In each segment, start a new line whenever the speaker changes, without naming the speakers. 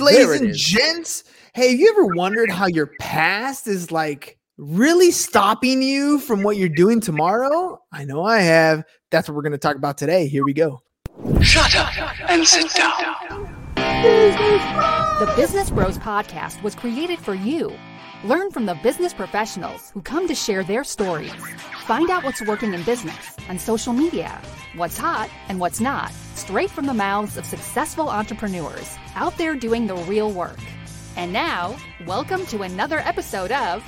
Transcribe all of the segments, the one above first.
is, ladies and is. gents. Hey, have you ever wondered how your past is like really stopping you from what you're doing tomorrow? I know I have. That's what we're going to talk about today. Here we go.
Shut up and sit down.
The Business Bros podcast was created for you. Learn from the business professionals who come to share their stories. Find out what's working in business on social media, what's hot and what's not, straight from the mouths of successful entrepreneurs out there doing the real work. And now, welcome to another episode of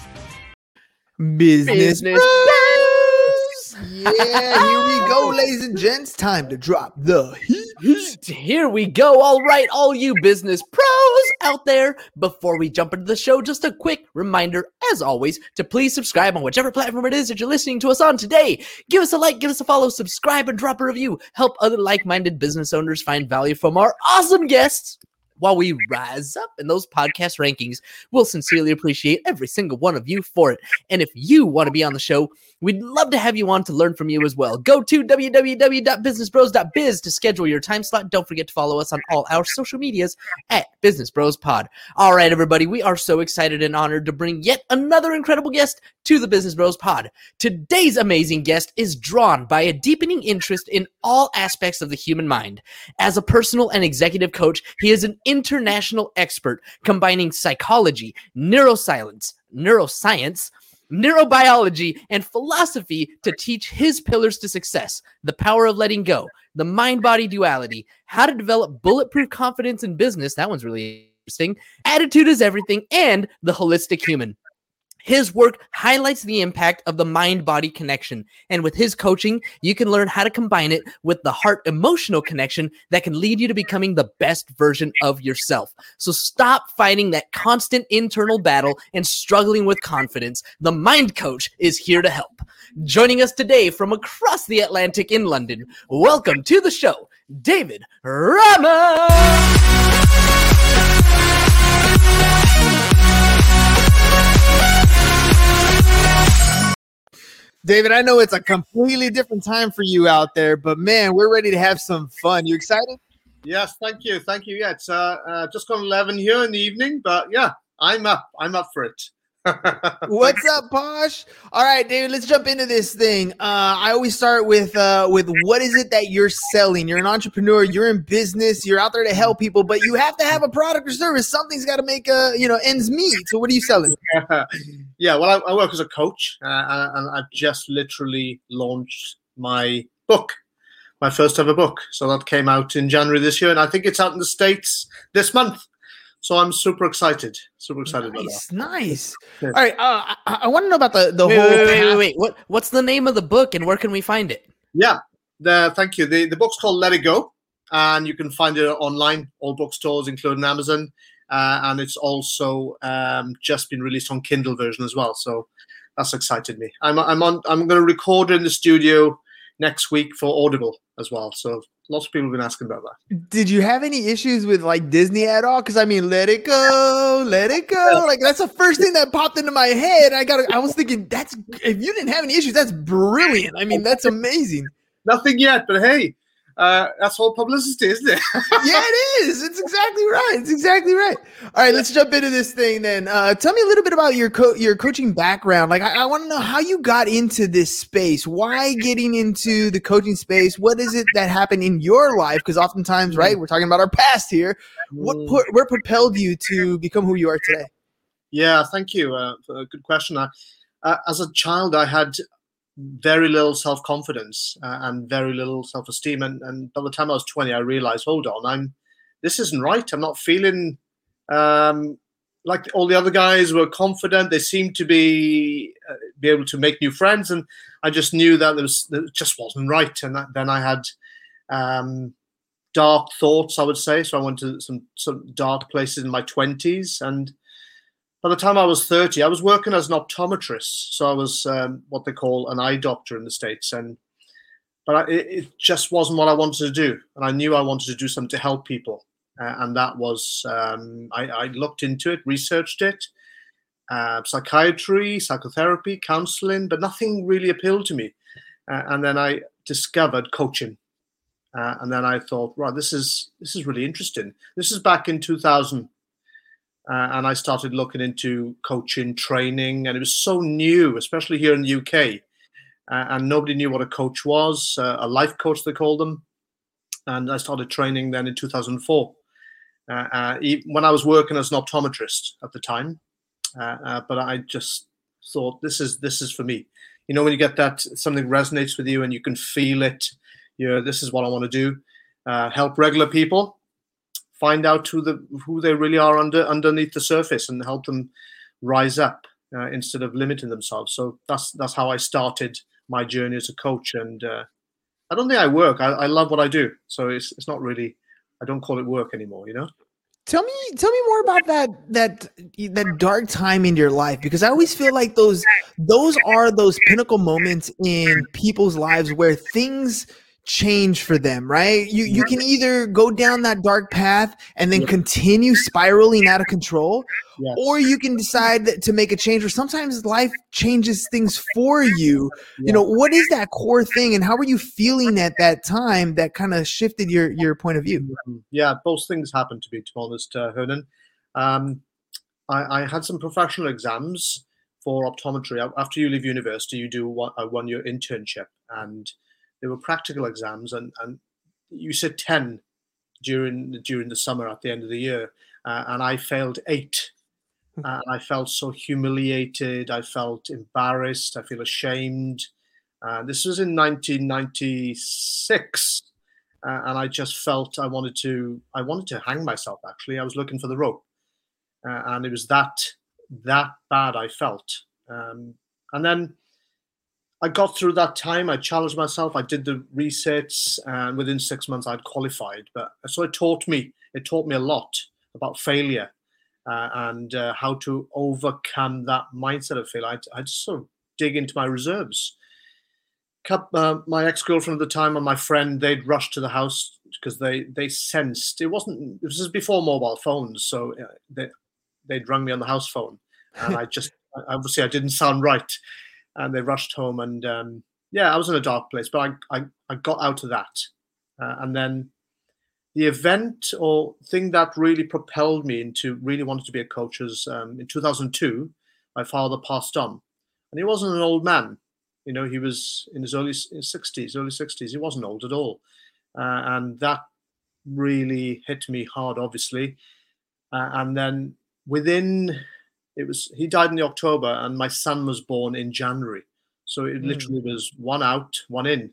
Business, Business Yeah, here we go, ladies and gents. Time to drop the heat.
Here we go. All right, all you business pros out there. Before we jump into the show, just a quick reminder, as always, to please subscribe on whichever platform it is that you're listening to us on today. Give us a like, give us a follow, subscribe, and drop a review. Help other like minded business owners find value from our awesome guests while we rise up in those podcast rankings. We'll sincerely appreciate every single one of you for it. And if you want to be on the show, We'd love to have you on to learn from you as well. Go to www.businessbros.biz to schedule your time slot. Don't forget to follow us on all our social medias at Business Bros Pod. All right, everybody, we are so excited and honored to bring yet another incredible guest to the Business Bros Pod. Today's amazing guest is drawn by a deepening interest in all aspects of the human mind. As a personal and executive coach, he is an international expert combining psychology, neuroscience, neuroscience, neurobiology, and philosophy to teach his pillars to success the power of letting go, the mind body duality, how to develop bulletproof confidence in business. That one's really interesting. Attitude is everything, and the holistic human. His work highlights the impact of the mind body connection. And with his coaching, you can learn how to combine it with the heart emotional connection that can lead you to becoming the best version of yourself. So stop fighting that constant internal battle and struggling with confidence. The Mind Coach is here to help. Joining us today from across the Atlantic in London, welcome to the show, David Rama.
David, I know it's a completely different time for you out there, but man, we're ready to have some fun. You excited?
Yes, thank you, thank you. Yeah, it's uh, uh, just gone eleven here in the evening, but yeah, I'm up. I'm up for it.
What's up, Posh? All right, David, let's jump into this thing. Uh, I always start with uh, with what is it that you're selling? You're an entrepreneur, you're in business, you're out there to help people, but you have to have a product or service. Something's got to make a uh, you know ends meet. So, what are you selling?
yeah, well, I, I, work as a coach, uh, and I've just literally launched my book, my first ever book. So that came out in January this year, and I think it's out in the states this month. So I'm super excited. Super excited
nice, Nice. Yeah. All right. Uh, I, I want to know about the the
wait,
whole.
Wait, wait, wait, wait, What what's the name of the book and where can we find it?
Yeah. The, thank you. The the book's called Let It Go, and you can find it online, all bookstores, including Amazon, uh, and it's also um, just been released on Kindle version as well. So that's excited me. I'm I'm on. I'm going to record in the studio next week for Audible as well. So lots of people have been asking about that.
Did you have any issues with like Disney at all? Because I mean, let it go, let it go. Like that's the first thing that popped into my head. I got. I was thinking that's if you didn't have any issues, that's brilliant. I mean, that's amazing.
Nothing yet, but hey, uh, that's all publicity, isn't it?
yeah, it is. It's exactly right. It's exactly right. All right, let's jump into this thing then. Uh, tell me a little bit about your co- your coaching background. Like, I, I want to know how you got into this space. Why getting into the coaching space? What is it that happened in your life? Because oftentimes, right, we're talking about our past here. What mm. put, what propelled you to become who you are today?
Yeah, thank you. Uh, good question. Uh, as a child, I had very little self confidence uh, and very little self esteem. And, and by the time I was 20, I realized, hold on, I'm this isn't right. I'm not feeling um, like all the other guys were confident. They seemed to be uh, be able to make new friends, and I just knew that there was that it just wasn't right. And that, then I had um, dark thoughts, I would say. So I went to some some dark places in my 20s, and by the time I was 30, I was working as an optometrist. So I was um, what they call an eye doctor in the States. And but I, it, just wasn't what I wanted to do. And I knew I wanted to do something to help people. Uh, and that was, um, I, I, looked into it, researched it, uh, psychiatry, psychotherapy, counseling, but nothing really appealed to me. Uh, and then I discovered coaching. And then I thought, right, this is this is really interesting. This is back in 2000 uh, and I started looking into coaching training, and it was so new, especially here in the UK, uh, and nobody knew what a coach was, uh, a life coach they called them, and I started training then in 2004. Uh, uh, when I was working as an optometrist at the time, uh, but I just thought this is this is for me. You know, when you get that something resonates with you and you can feel it, you know, this is what I want to do. help regular people find out who the who they really are under underneath the surface and help them rise up uh, instead of limiting themselves. So that's that's how I started my journey as a coach. And uh, I don't think I work. I, I love what I do. So it's it's not really. I don't call it work anymore. You know.
Tell me, tell me more about that that that dark time in your life because I always feel like those those are those pinnacle moments in people's lives where things change for them, right? You you can either go down that dark path and then continue spiraling out of control, yes. or you can decide to make a change. Or sometimes life changes things for you. You know, what is that core thing, and how were you feeling at that time that kind of shifted your your point of view?
Mm-hmm. Yeah, both things happened to me. To be honest, uh, Hernan, um, I, I had some professional exams for optometry. After you leave university, you do a one year internship and they were practical exams, and and you said ten during during the summer at the end of the year, uh, and I failed eight. Hmm. and I felt so humiliated. I felt embarrassed. I feel ashamed. Uh, this was in 1996, uh, and I just felt I wanted to. I wanted to hang myself. Actually, I was looking for the rope, uh, and it was that that bad I felt. Um, and then I got through that time. I challenged myself. I did the resets, and within six months, I'd qualified. But so it taught me. It taught me a lot about failure uh, and uh, how to overcome that mindset of failure. I, I just sort of dig into my reserves. Uh, my ex-girlfriend at the time and my friend, they'd rushed to the house because they they sensed it wasn't. This is before mobile phones, so uh, they they'd rung me on the house phone, and I just obviously I didn't sound right and they rushed home. And um, yeah, I was in a dark place, but I I, I got out of that. Uh, and then the event or thing that really propelled me into really wanting to be a coach was um, in 2002. My father passed on, and he wasn't an old man. You know, he was in his early 60s, early 60s. He wasn't old at all, uh, and that really hit me hard, obviously. Uh, and then within it was he died in the October, and my son was born in January. So it mm. literally was one out, one in.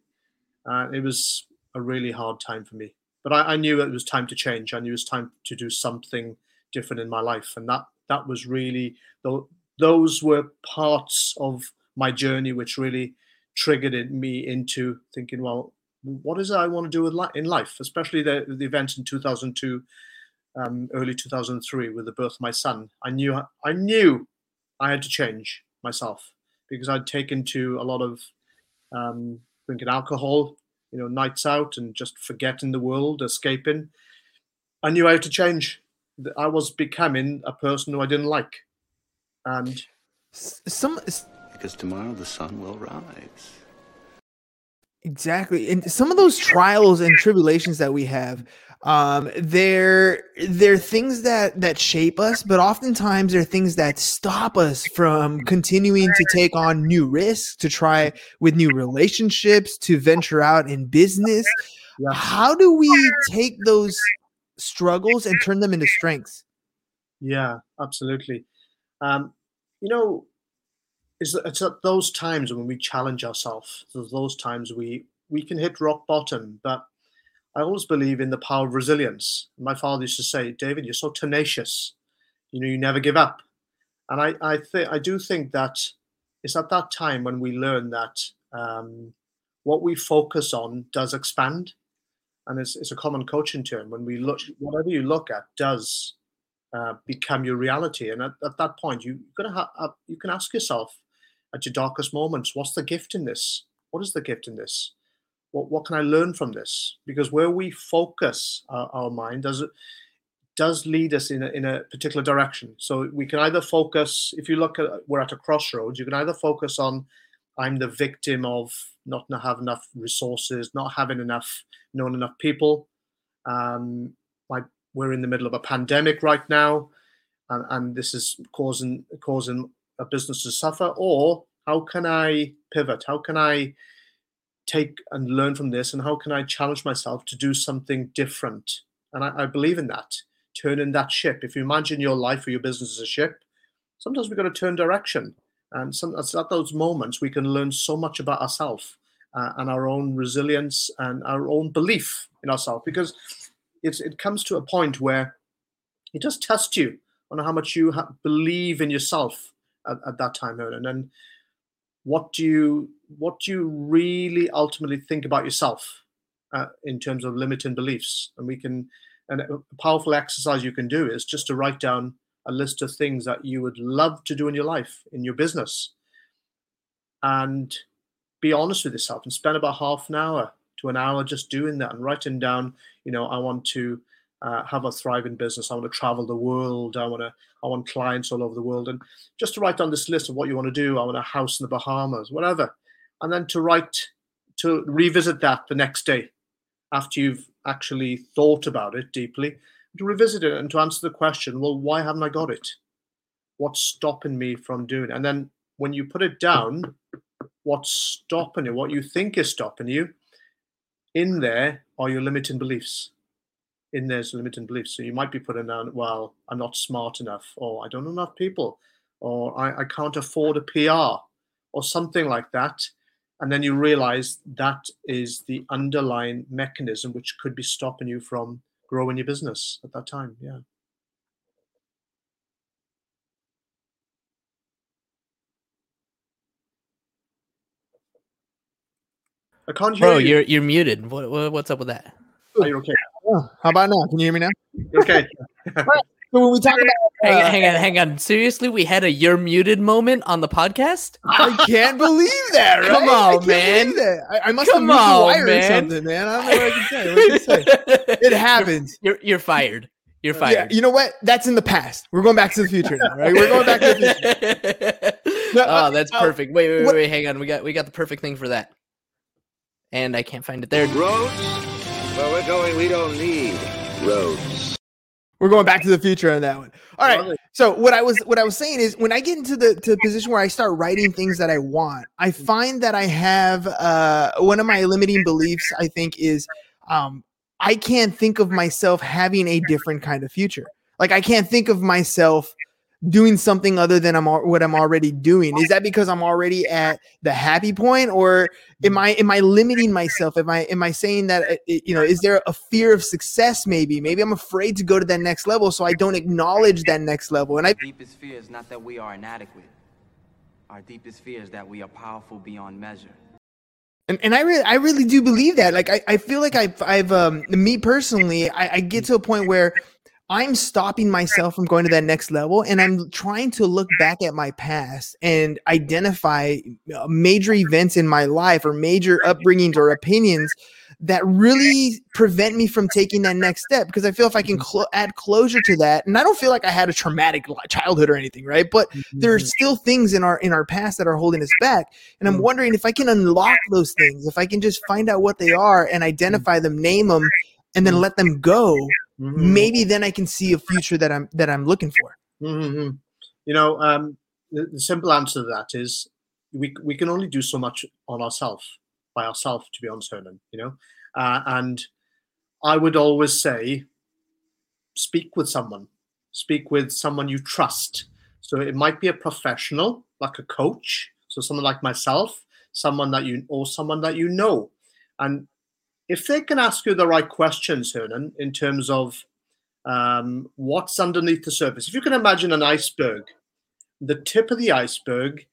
Uh, it was a really hard time for me, but I, I, knew it was time to change. I knew it was time to do something different in my life, and that that was really those were parts of my journey which really triggered me into thinking, well, what is it I want to do in life, especially the the events in 2002 um, early 2003 with the birth of my son, I knew I knew I had to change myself because I'd taken to a lot of um, drinking alcohol, you know, nights out and just forgetting the world, escaping. I knew I had to change. I was becoming a person who I didn't like, and
some
because tomorrow the sun will rise.
Exactly. And some of those trials and tribulations that we have, um, they're they're things that that shape us, but oftentimes they're things that stop us from continuing to take on new risks, to try with new relationships, to venture out in business. Yeah. How do we take those struggles and turn them into strengths?
Yeah, absolutely. Um, you know, it's, it's at those times when we challenge ourselves. those times we we can hit rock bottom, but I always believe in the power of resilience. My father used to say, "David, you're so tenacious. You know, you never give up." And I I think I do think that it's at that time when we learn that um, what we focus on does expand, and it's it's a common coaching term. When we look, whatever you look at does uh, become your reality. And at, at that point, you, gonna have uh, you can ask yourself, at your darkest moments? What's the gift in this? What is the gift in this? What, what can i learn from this? Because where we focus our, our mind does does lead us in a, in a particular direction. So we can either focus if you look at we're at a crossroads you can either focus on i'm the victim of not have enough resources not having enough known enough people um like we're in the middle of a pandemic right now and, and this is causing causing a business to suffer? Or how can I pivot? How can I take and learn from this? And how can I challenge myself to do something different? And I, I believe in that. Turn in that ship. If you imagine your life or your business as a ship, sometimes we've got to turn direction. And some, at those moments we can learn so much about ourselves uh, and our own resilience and our own belief in ourselves because it's, it comes to a point where it does test you on how much you ha- believe in yourself at, at that time, Hernan. And what do you what do you really ultimately think about yourself uh, in terms of limiting beliefs? And we can and a powerful exercise you can do is just to write down a list of things that you would love to do in your life, in your business, and be honest with yourself and spend about half an hour to an hour just doing that and writing down, you know, I want to uh, have a thriving business. I want to travel the world. I want to. I want clients all over the world, and just to write down this list of what you want to do. I want a house in the Bahamas, whatever, and then to write to revisit that the next day after you've actually thought about it deeply, to revisit it and to answer the question, well, why haven't I got it? What's stopping me from doing it? And then when you put it down, what's stopping you, what you think is stopping you, in there are your limiting beliefs. In there's limiting beliefs. So you might be putting down, well, I'm not smart enough, or I don't know enough people, or I, I can't afford a PR, or something like that. And then you realize that is the underlying mechanism which could be stopping you from growing your business at that time. Yeah. I can't hear
Bro,
you.
you're you're muted. What what's up with that?
Are you okay?
Oh, how about now? Can you hear me now?
Okay.
So when we talk about,
Hang,
uh,
hang on, hang on. Seriously, we had a you're muted moment on the podcast.
I can't believe that. Right?
Come
I
on,
can't
man.
that. I, I must
Come
have moved the
on,
wire or
man.
something, man. I don't know what I can say. What can I say? It happens.
You're you're fired. You're
Yeah,
fired.
you know what? That's in the past. We're going back to the future now, right? We're going back to the future. No, uh,
oh, that's
uh,
perfect. Wait, wait,
what-
wait, wait. Hang on. We got we got the perfect thing for that. And I can't find it there.
Roads? Where we're going, we don't need roads.
We're going back to the future on that one. All right. So what I was what I was saying is when I get into the to the position where I start writing things that I want, I find that I have uh one of my limiting beliefs I think is um I can't think of myself having a different kind of future. Like I can't think of myself doing something other than I'm what I'm already doing. Is that because I'm already at the happy point or am I am I limiting myself? Am I am I saying that uh, you know, is there a fear of success maybe? Maybe I'm afraid to go to that next level so I don't acknowledge that next level. And I
deepest fear is not that we are inadequate. Our deepest fear is that we are powerful beyond measure.
And, and I really I really do believe that. Like I, I feel like I've I've um me personally, I, I get to a point where I'm stopping myself from going to that next level and I'm trying to look back at my past and identify uh, major events in my life or major upbringings or opinions that really prevent me from taking that next step because I feel if I can mm-hmm. clo- add closure to that and I don't feel like I had a traumatic childhood or anything right? But there are mm-hmm. still things in our in our past that are holding us back and I'm mm-hmm. wondering if I can unlock those things if I can just find out what they are and identify them name them and then let them go
Mhm.
maybe then I can see a future that I'm that I'm looking for
hmm You know, um, the, the simple answer to that is we we can only do so much on ourselves by ourselves. To be honest, Hernan, you know, uh, and I would always say, speak with someone, speak with someone you trust. So it might be a professional, like a coach, so someone like myself, someone that you or someone that you know, and if they can ask you the right questions, Hernan, in terms of um, what's underneath the surface. If you can imagine an iceberg, the tip of the iceberg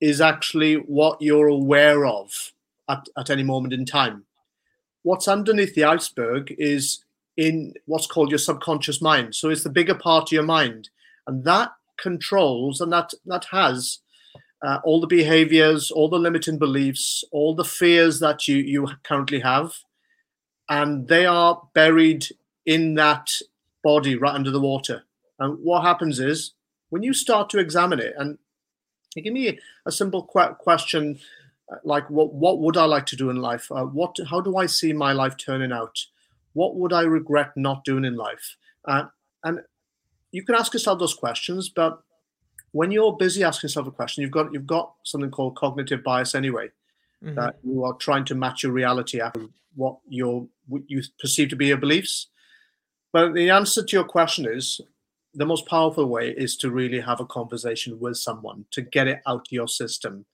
is actually what you're aware of at, at any moment in time. What's underneath the iceberg is in what's called your subconscious mind. So it's the bigger part of your mind, and that controls and that that has uh, all the behaviors, all the limiting beliefs, all the fears that you you currently have, and they are buried in that body right under the water. And what happens is when you start to examine it, and give me a simple que- question uh, like, what, what would I like to do in life? Uh, what, how do I see my life turning out? What would I regret not doing in life? Uh, and you can ask yourself those questions, but when you're busy asking yourself a question, you've got you've got something called cognitive bias anyway.
Mhm.
That you are trying to match your reality after what your what you perceive to be your beliefs. But the answer to your question is the most powerful way is to really have a conversation with someone to get it out of your system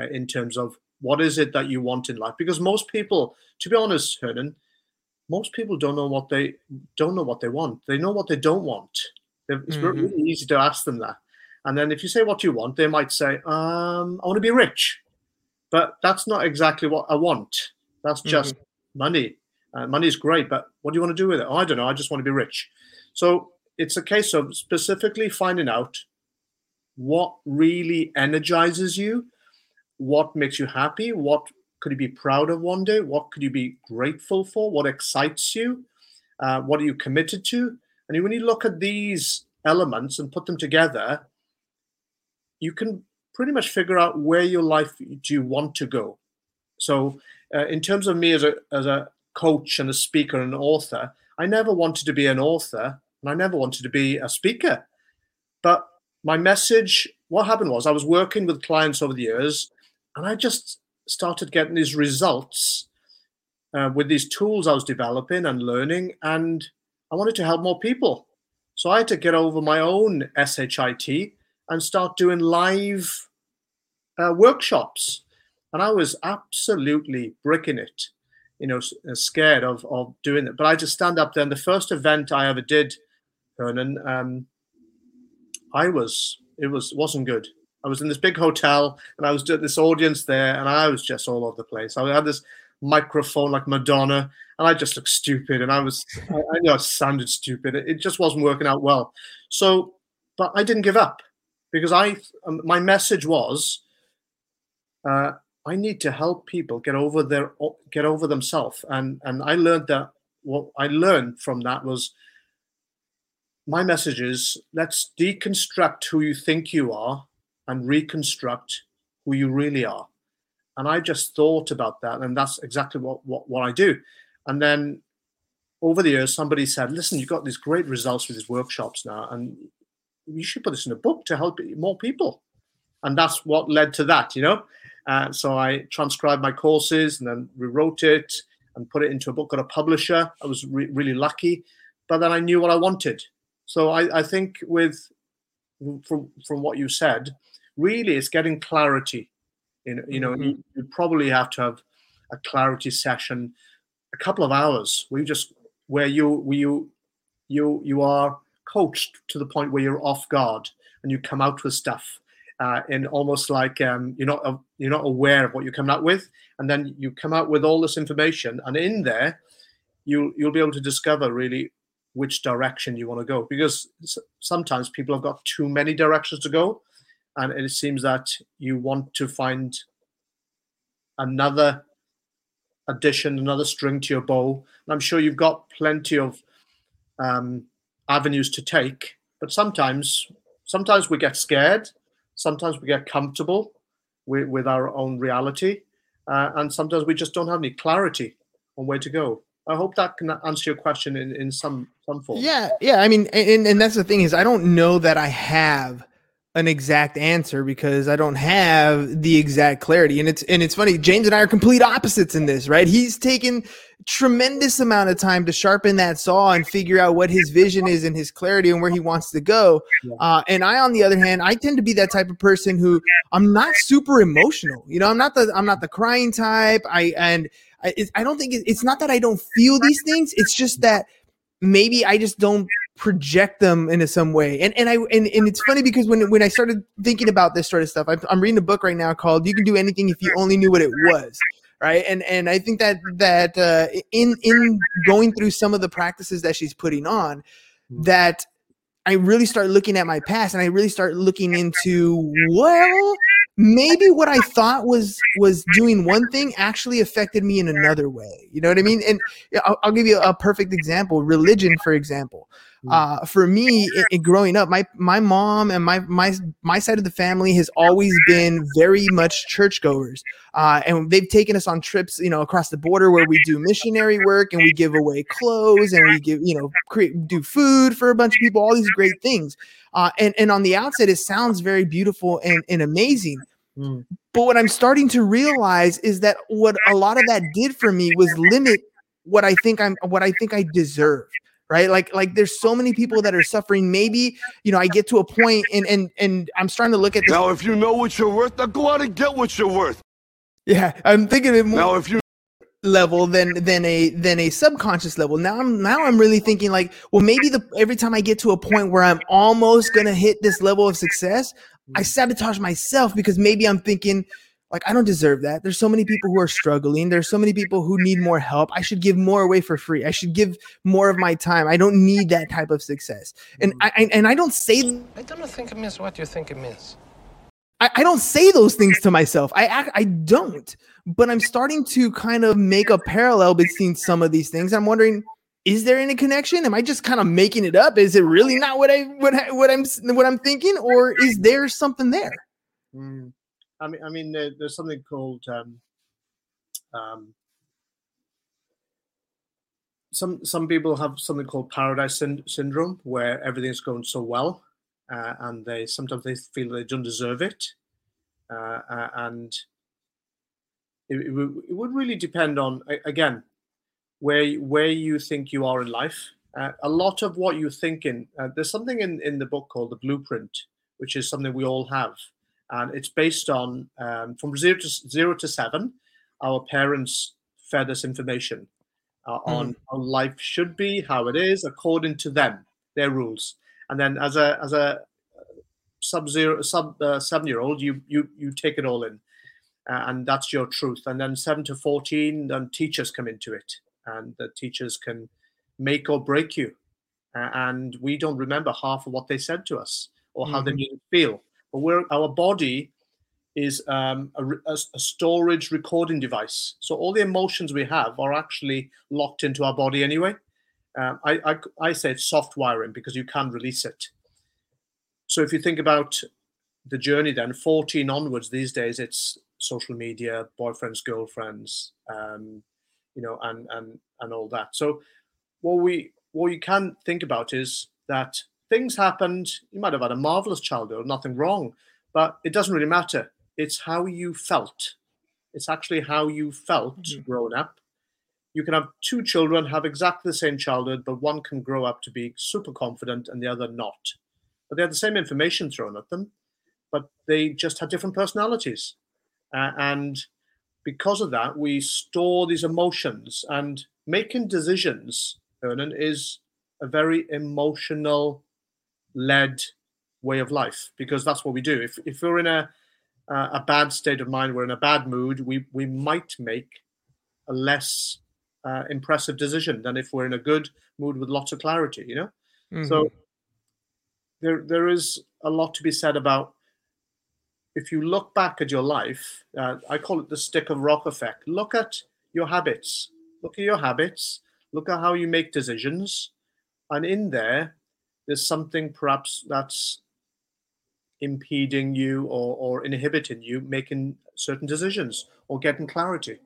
uh, in terms of what is it that you want in life. Because most people, to be honest, Hernan, most people don't know what they don't know what they want. They know what they don't want. It's
Mhm.
really easy to ask them that. And then if you say what you want, they might say, um, "I want to be rich," but that's not exactly what I want. That's just money. Uh, money is great, but what do you want to do with it? Oh, I don't know. I just want to be rich. So it's a case of specifically finding out what really energizes you, what makes you happy, what could you be proud of one day, what could you be grateful for, what excites you, uh, what are you committed to, and when you look at these elements and put them together, you can pretty much figure out where your life do you want to go. So, uh, in terms of me as a as a coach and a speaker and an author, I never wanted to be an author and I never wanted to be a speaker. But my message, what happened was I was working with clients over the years and I just started getting these results uh, with these tools I was developing and learning, and I wanted to help more people. So I had to get over my own SHIT and start doing live uh, workshops. And I was absolutely bricking it, you know, uh, scared of, of doing it. But I just stand up there. And the first event I ever did, Hernan, um, I was, it was, wasn't good. I was in this big hotel and I was doing this audience there and I was just all over the place. I had this microphone like Madonna and I just looked stupid and I was, I, I know I sounded stupid. It, it just wasn't working out well. So, but I didn't give up because I, um, my message was, uh, I need to help people get over their get over themselves, and and I learned that what I learned from that was my message is let's deconstruct who you think you are and reconstruct who you really are. And I just thought about that, and that's exactly what what, what I do. And then over the years, somebody said, "Listen, you've got these great results with these workshops now, and you should put this in a book to help more people." And that's what led to that, you know. Uh, so I transcribed my courses and then rewrote it and put it into a book. Got a publisher. I was re- really lucky, but then I knew what I wanted. So I, I think with from from what you said, really, it's getting clarity. You know, you know, you, you probably have to have a clarity session, a couple of hours. where you just where you where you you you are coached to the point where you're off guard and you come out with stuff uh, in almost like um, you're not uh, you're not aware of what you're coming out with, and then you come out with all this information, and in there, you you'll be able to discover really which direction you want to go because sometimes people have got too many directions to go, and it seems that you want to find another addition, another string to your bow. And I'm sure you've got plenty of um, avenues to take, but sometimes sometimes we get scared sometimes we get comfortable with, with our own reality uh, and sometimes we just don't have any clarity on where to go i hope that can answer your question in, in some some form
Yeah, yeah. I mean, and, and that's the thing is, I don't know that I have an exact answer because I don't have the exact clarity. And it's and it's funny. James and I are complete opposites in this, right? He's taken tremendous amount of time to sharpen that saw and figure out what his vision is and his clarity and where he wants to go. Uh, and I, on the other hand, I tend to be that type of person who I'm not super emotional. You know, I'm not the I'm not the crying type. I and I, I don't think it, it's not that I don't feel these things. It's just that maybe I just don't project them into some way. And and I and, and it's funny because when when I started thinking about this sort of stuff, I'm, I'm reading a book right now called "You Can Do Anything If You Only Knew What It Was." Right, and and I think that that uh, in in going through some of the practices that she's putting on, that I really start looking at my past and I really start looking into well, maybe what I thought was was doing one thing actually affected me in another way. You know what I mean? And I'll, I'll give you a perfect example. Religion, for example. Uh, for me, i- i- growing up, my my mom and my my my side of the family has always been very much churchgoers, uh, and they've taken us on trips, you know, across the border where we do missionary work and we give away clothes and we give, you know, create do food for a bunch of people, all these great things. Uh, and and on the outset, it sounds very beautiful and and amazing.
Mm.
But what I'm starting to realize is that what a lot of that did for me was limit what I think I'm what I think I deserve. Right. Like like there's so many people that are suffering. Maybe, you know, I get to a point and and and I'm starting to look at this.
Now, if you know what you're worth, now go out and get what you're worth.
Yeah, I'm thinking it more
Now, if you
level than than a than a subconscious level. Now I'm now I'm really thinking like, well, maybe the every time I get to a point where I'm almost gonna hit this level of success, I sabotage myself because maybe I'm thinking like I don't deserve that. There's so many people who are struggling. There's so many people who need more help. I should give more away for free. I should give more of my time. I don't need that type of success. And I, I and I don't say
I don't think it means what you think it means.
I, I don't say those things to myself. I act, I don't. But I'm starting to kind of make a parallel between some of these things. I'm wondering, is there any connection? Am I just kind of making it up? Is it really not what I what I, what I'm what I'm thinking, or is there something there?
Mm. I mean, I mean, there, there's something called um, um, some some people have something called paradise syn- syndrome, where everything's going so well, uh, and they sometimes they feel they don't deserve it, uh, uh, and it, it, would- it would really depend on again where where you think you are in life. Uh, a lot of what you think in uh, there's something in in the book called the blueprint, which is something we all have and it's based on um, from zero to zero to seven. Our parents fed us information uh, on how life should be, how it is, according to them, their rules. And then as a as a sub zero sub uh, seven year old, you you you take it all in, uh, and that's your truth. And then seven to fourteen, then teachers come into it, and the teachers can make or break you. Uh, and we don't remember half of what they said to us or how they
Mhm.
made us feel we're, our body is um, a, a storage recording device. So all the emotions we have are actually locked into our body anyway. Um, I, I, I say it's soft wiring because you can't release it. So if you think about the journey, then 14 onwards these days, it's social media, boyfriends, girlfriends, um, you know, and and and all that. So what we what you can think about is that things happened. You might have had a marvelous childhood, nothing wrong, but it doesn't really matter. It's how you felt. It's actually how you felt growing up. You can have two children have exactly the same childhood, but one can grow up to be super confident and the other not. But they had the same information thrown at them, but they just had different personalities. Uh, and because of that, we store these emotions and making decisions, Hernan, is a very emotional led way of life because that's what we do. If, if we're in a, uh, a bad state of mind, we're in a bad mood, we, we might make a less uh, impressive decision than if we're in a good mood with lots of clarity, you know? So there, there is a lot to be said about if you look back at your life, uh, I call it the stick of rock effect. Look at your habits. Look at your habits. Look at how you make decisions. And in there, there's something perhaps that's impeding you or, or inhibiting you making certain decisions or getting clarity.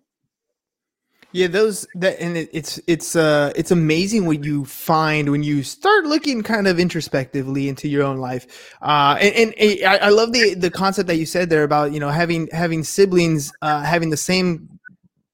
Yeah, those that and it, it's it's uh it's amazing what you find when you start looking kind of introspectively into your own life. Uh, and, and I, I love the the concept that you said there about you know having having siblings uh, having the same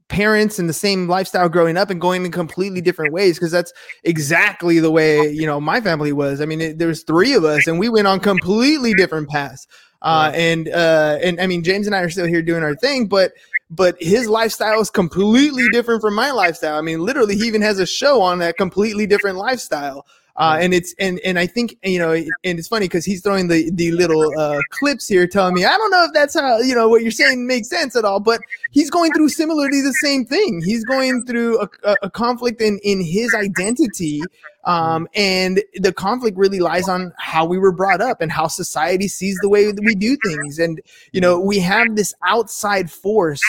parents and the same lifestyle growing up and going in completely different ways because that's exactly the way you know my family was. I mean, it, there was three of us and we went on completely different paths. Uh, and uh, and I mean, James and I are still here doing our thing, but but his lifestyle is completely different from my lifestyle. I mean, literally, he even has a show on that completely different lifestyle. Uh, and it's and and I think you know, and it's funny because he's throwing the the little uh, clips here, telling me I don't know if that's how you know what you're saying makes sense at all, but he's going through similarly the same thing. He's going through a, a, a conflict in in his identity, um, and the conflict really lies on how we were brought up and how society sees the way that we do things. And you know, we have this outside force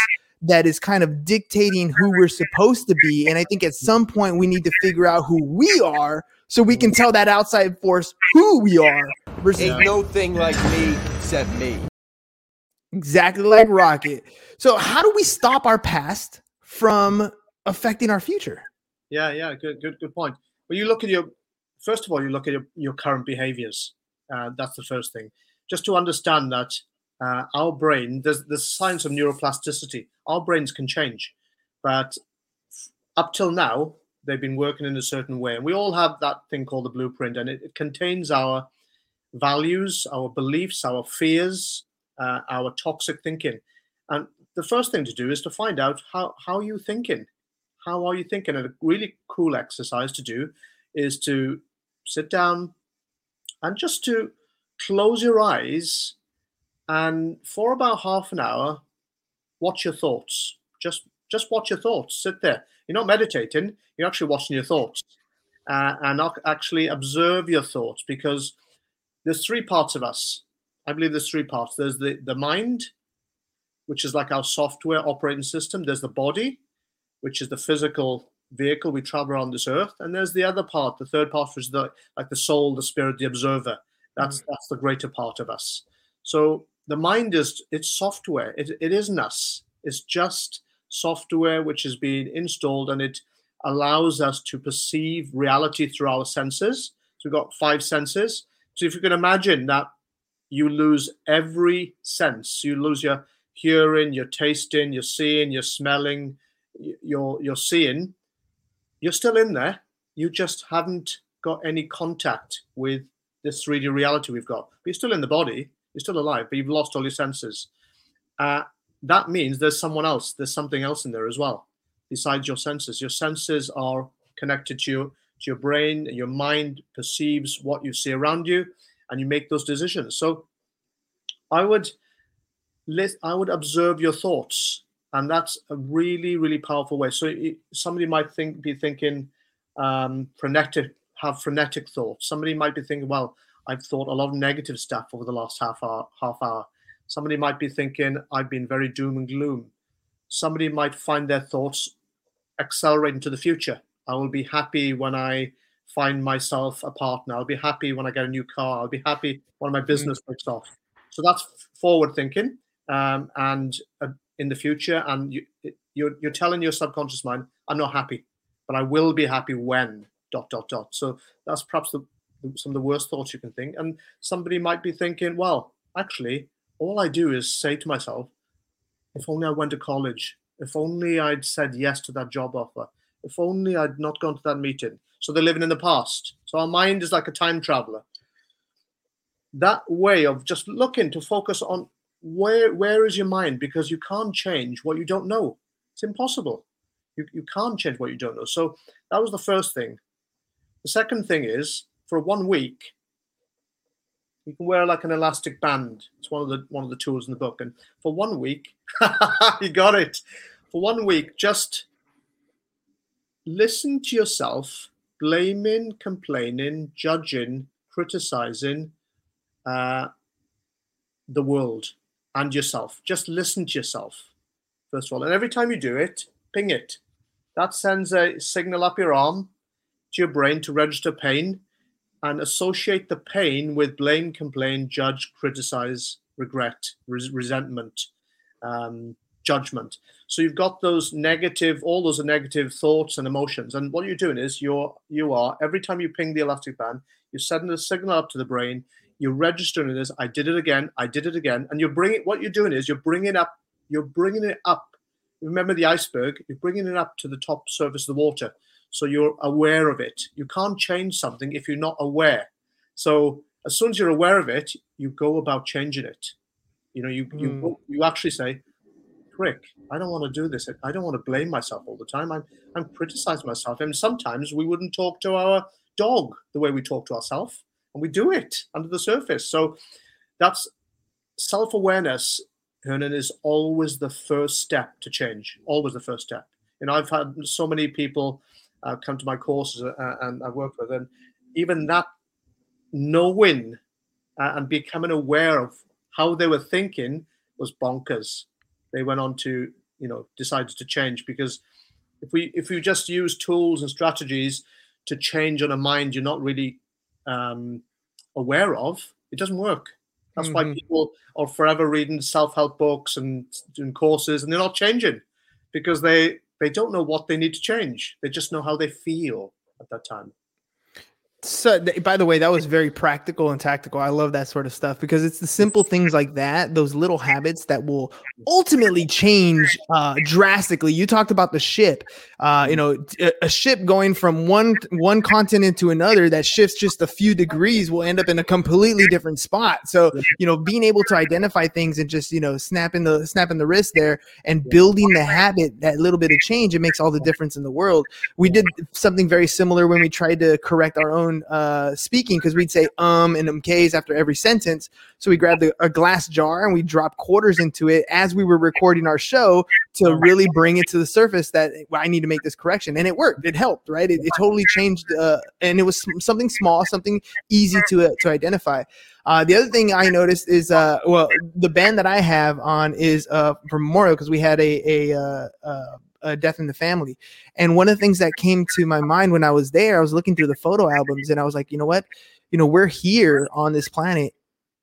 that is kind of dictating who we're supposed to be. And I think at some point we need to figure out who we are so we can tell that outside force who we are versus
Ain't no thing like me except me.
exactly like Rocket. So how do we stop our past from affecting our future?
Yeah, yeah, good, good, good point. Well, you look at your first of all, you look at your, your current behaviors. Uh, that's the first thing. Just to understand that uh, our brain, there's the science of neuroplasticity. Our brains can change, but up till now, they've been working in a certain way, and we all have that thing called the blueprint, and it, it contains our values, our beliefs, our fears, uh, our toxic thinking. And the first thing to do is to find out how how you thinking how are you thinking? And a really cool exercise to do is to sit down and just to close your eyes and for about half an hour, watch your thoughts. Just just watch your thoughts. Sit there. You're not meditating. You're actually watching your thoughts, uh, and actually observe your thoughts because there's three parts of us. I believe there's three parts. There's the the mind, which is like our software operating system. There's the body, which is the physical vehicle we travel around this earth, and there's the other part, the third part, which is the like the soul, the spirit, the observer. That's mm-hmm. that's the greater part of us. So the mind is it's software. It it isn't us. It's just software which has been installed, and it allows us to perceive reality through our senses. So we've got five senses. So if you can imagine that you lose every sense, you lose your hearing, your tasting, your seeing, your smelling, you're you're seeing, you're still in there. You just haven't got any contact with this 3D reality we've got. But you're still in the body. You're still alive, but you've lost all your senses. Uh, that means there's someone else. There's something else in there as well, besides your senses. Your senses are connected to your to your brain. Your mind perceives what you see around you, and you make those decisions. So, I would let I would observe your thoughts and that's a really really powerful way so it, somebody might think be thinking um, frenetic have frenetic thoughts somebody might be thinking well i've thought a lot of negative stuff over the last half hour half hour somebody might be thinking i've been very doom and gloom somebody might find their thoughts accelerating to the future i will be happy when i find myself a partner i'll be happy when i get a new car i'll be happy when my business mm. takes off so that's forward thinking um, and a, in the future, and you, you're you're telling your subconscious mind, "I'm not happy, but I will be happy when." Dot dot dot. So that's perhaps the, some of the worst thoughts you can think. And somebody might be thinking, "Well, actually, all I do is say to myself, if only I went to college, if only I'd said yes to that job offer, if only I'd not gone to that meeting." So they're living in the past. So our mind is like a time traveler. That way of just looking to focus on where where is your mind? Because you can't change what you don't know. It's impossible. You, you can't change what you don't know. So that was the first thing. The second thing is for one week, you can wear like an elastic band. It's one of the one of the tools in the book. And for one week, you got it. For one week, just listen to yourself blaming, complaining, judging, criticizing uh, the world and yourself. Just listen to yourself, first of all. And every time you do it, ping it. That sends a signal up your arm to your brain to register pain and associate the pain with blame, complain, judge, criticize, regret, res- resentment, um, judgment. So you've got those negative, all those negative thoughts and emotions. And what you're doing is you're you are every time you ping the elastic band, you're sending a signal up to the brain you're registering this. I did it again. I did it again. And you're bringing what you're doing is you're bringing up. You're bringing it up. Remember the iceberg. You're bringing it up to the top surface of the water, so you're aware of it. You can't change something if you're not aware. So as soon as you're aware of it, you go about changing it. You know, you mm. you hmm. you actually say, "Frick, I don't want to do this. I don't want to blame myself all the time. I'm I'm criticizing myself." And sometimes we wouldn't talk to our dog the way we talk to ourselves and we do it under the surface. So that's self awareness, Hernan, is always the first step to change, always the first step. And I've had so many people uh, come to my courses uh, and I work with, and even that knowing uh, and becoming aware of how they were thinking was bonkers. They went on to, you know, decided to change because if we if we just use tools and strategies to change on a mind you're not really um, aware of, it doesn't work. That's why
Mhm.
people are forever reading self-help books and doing courses, and they're not changing because they they don't know what they need to change. They just know how they feel at that time.
So, by the way, that was very practical and tactical. I love that sort of stuff because it's the simple things like that, those little habits that will ultimately change uh, drastically. You talked about the ship, uh, you know, a ship going from one one continent to another that shifts just a few degrees will end up in a completely different spot. So, you know, being able to identify things and just you know snapping the snapping the wrist there and building the habit, that little bit of change, it makes all the difference in the world. We did something very similar when we tried to correct our own uh, speaking because we'd say um and umks after every sentence. So we grabbed a, a glass jar and we dropped quarters into it as we were recording our show to really bring it to the surface that well, I need to make this correction. And it worked. It helped, right? It, it totally changed. Uh, and it was something small, something easy to uh, to identify. Uh, the other thing I noticed is, uh, well, the band that I have on is uh, for Memorial because we had a a, uh, uh, death in the family, and one of the things that came to my mind when I was there, I was looking through the photo albums, and I was like, you know what, you know, we're here on this planet,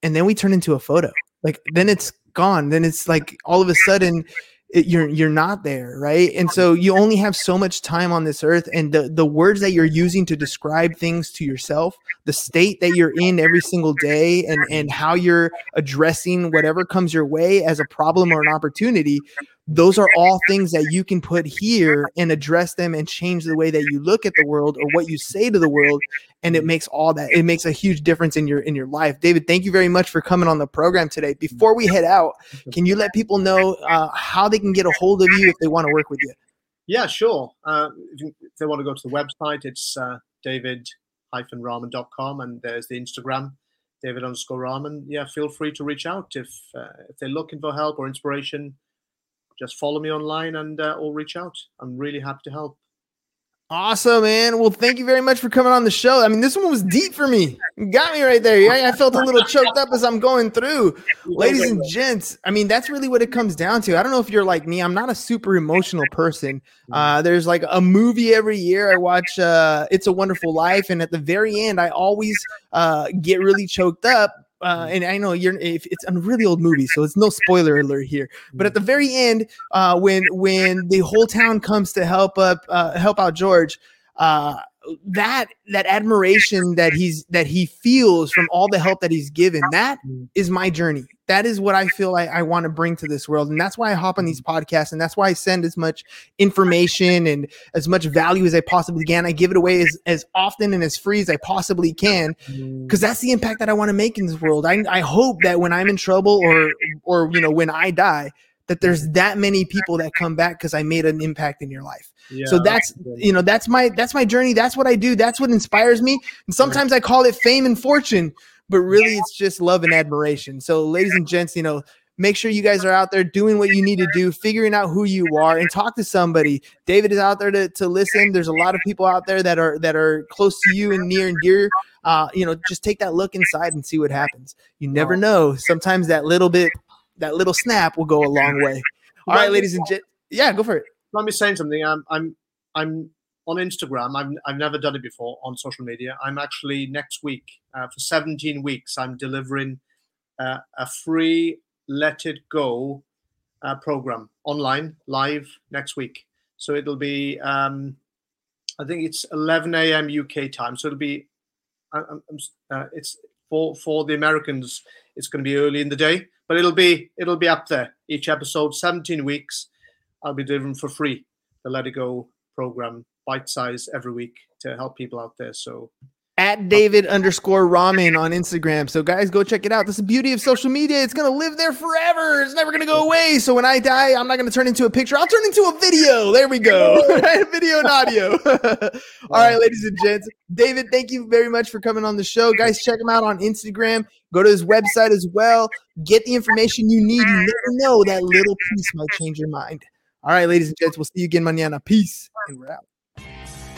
and then we turn into a photo. Like then it's gone. Then it's like all of a sudden it, you're you're not there, right? And so you only have so much time on this earth, and the the words that you're using to describe things to yourself, the state that you're in every single day, and and how you're addressing whatever comes your way as a problem or an opportunity. Those are all things that you can put here and address them and change the way that you look at the world or what you say to the world and it makes all that it makes a huge difference in your in your life david thank you very much for coming on the program today before we head out can you let people know uh, how they can get a hold of you if they want to work with you
Yeah, sure. Uh, if, they want to go to the website, it's uh, david-ramen.com, and there's the Instagram, david underscore ramen. Yeah, feel free to reach out if uh, if they're looking for help or inspiration. Just follow me online and uh, or reach out. I'm really happy to help.
awesome man. Well thank you very much for coming on the show. I mean this one was deep for me. You got me right there. I, I felt a little choked up as i'm going through. Ladies and gents i mean that's really what it comes down to. I don't know if you're like me. I'm not a super emotional person. Uh, there's like a movie every year i watch uh, it's a wonderful life. And at the very end i always uh, get really choked up uh, and I know you're if it's a really old movie, so it's no spoiler alert here. But at the very end, uh, when when the whole town comes to help up uh, help out George, uh, that that admiration that he's that he feels from all the help that he's given, that mm. is my journey. That is what I feel like I want to bring to this world, and that's why I hop on these mm. podcasts, and that's why I send as much information and as much value as I possibly can. I give it away as, as often and as free as I possibly can, mm. because that's the impact that I want to make in this world. I, I hope that when I'm in trouble or or you know when I die, that there's that many people that come back because I made an impact in your life. so
Yeah,
that's you know that's my that's my journey. That's what I do. That's what inspires me. And sometimes I call it fame and fortune, but really it's just love and admiration. So ladies and gents, you know, make sure you guys are out there doing what you need to do, figuring out who you are, and talk to somebody. David is out there to, to listen. There's a lot of people out there that are that are close to you and near and dear. Uh, you know, just take that look inside and see what happens. You never know. Sometimes that little bit, that little snap will go a long way. All right, ladies and gents. Yeah, go for it.
Let me say something. I'm I'm I'm on Instagram. I've I've never done it before on social media. I'm actually next week uh, for 17 weeks. I'm delivering uh, a free Let It Go uh, program online live next week. So it'll be um, I think it's 11 a.m. UK time. So it'll be I- uh, it's for for the Americans. It's going to be early in the day, but it'll be it'll be up there. Each episode, 17 weeks. I'll be delivering for free the Let It Go program, bite size every week to help people out there. So
at David underscore ramen on Instagram. So guys, go check it out. That's the beauty of social media. It's gonna live there forever. It's never gonna go away. So when I die, I'm not gonna turn into a picture. I'll turn into a video. There we go. Video and audio. All right, ladies and gents. David, thank you very much for coming on the show. Guys, check him out on Instagram. Go to his website as well. Get the information you need. You never know that little piece might change your mind. All right, ladies and gents, we'll see you again mañana. Peace. And we're out.